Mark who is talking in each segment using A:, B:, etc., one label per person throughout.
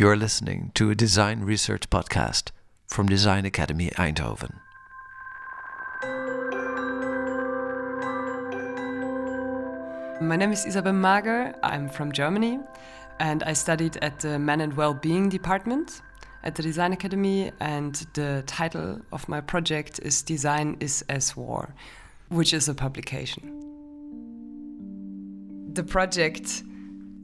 A: You're listening to a design research podcast from Design Academy Eindhoven.
B: My name is Isabel Mager. I'm from Germany and I studied at the Man and Well-being department at the Design Academy and the title of my project is Design is as War, which is a publication. The project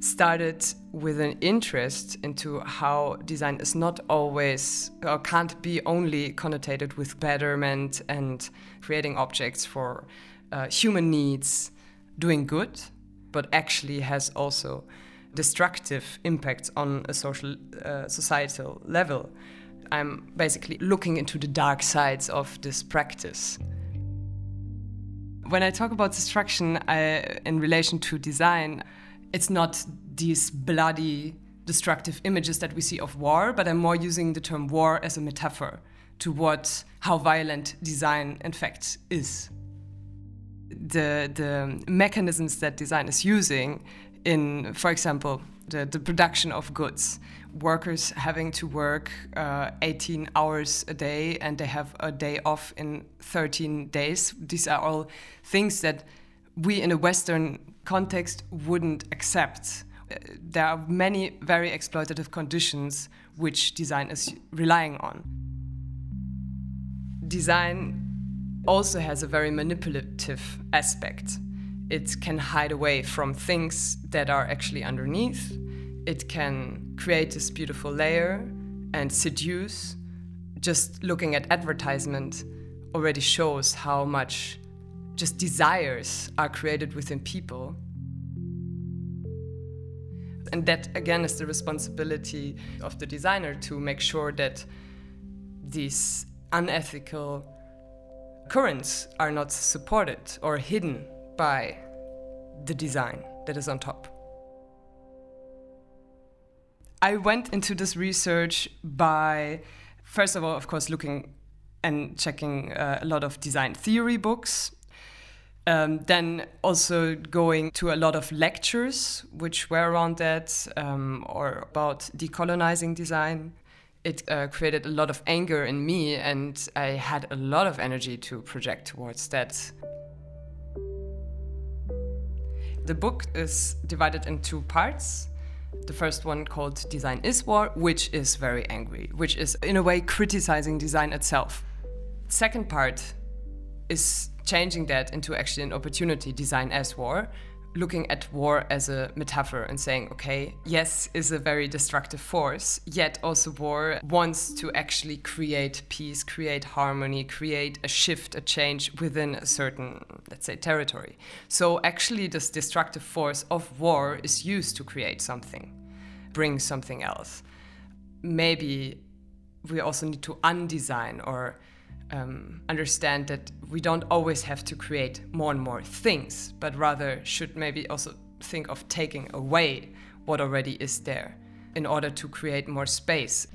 B: started with an interest into how design is not always or can't be only connotated with betterment and creating objects for uh, human needs, doing good, but actually has also destructive impacts on a social uh, societal level. I'm basically looking into the dark sides of this practice. When I talk about destruction I, in relation to design, it's not these bloody, destructive images that we see of war, but I'm more using the term war as a metaphor to what how violent design in fact is. The the mechanisms that design is using in, for example, the, the production of goods, workers having to work uh, 18 hours a day and they have a day off in 13 days. These are all things that we in a Western context wouldn't accept. Uh, there are many very exploitative conditions which design is relying on. Design also has a very manipulative aspect. It can hide away from things that are actually underneath. It can create this beautiful layer and seduce. Just looking at advertisement already shows how much just desires are created within people. And that again is the responsibility of the designer to make sure that these unethical currents are not supported or hidden by the design that is on top. I went into this research by, first of all, of course, looking and checking uh, a lot of design theory books um, then also going to a lot of lectures which were around that um, or about decolonizing design. It uh, created a lot of anger in me, and I had a lot of energy to project towards that. The book is divided in two parts. The first one called Design is War, which is very angry, which is in a way criticizing design itself. Second part is changing that into actually an opportunity design as war looking at war as a metaphor and saying, okay, yes, is a very destructive force, yet also war wants to actually create peace, create harmony, create a shift, a change within a certain, let's say, territory. So actually, this destructive force of war is used to create something, bring something else. Maybe we also need to undesign or um, understand that we don't always have to create more and more things, but rather should maybe also think of taking away what already is there in order to create more space.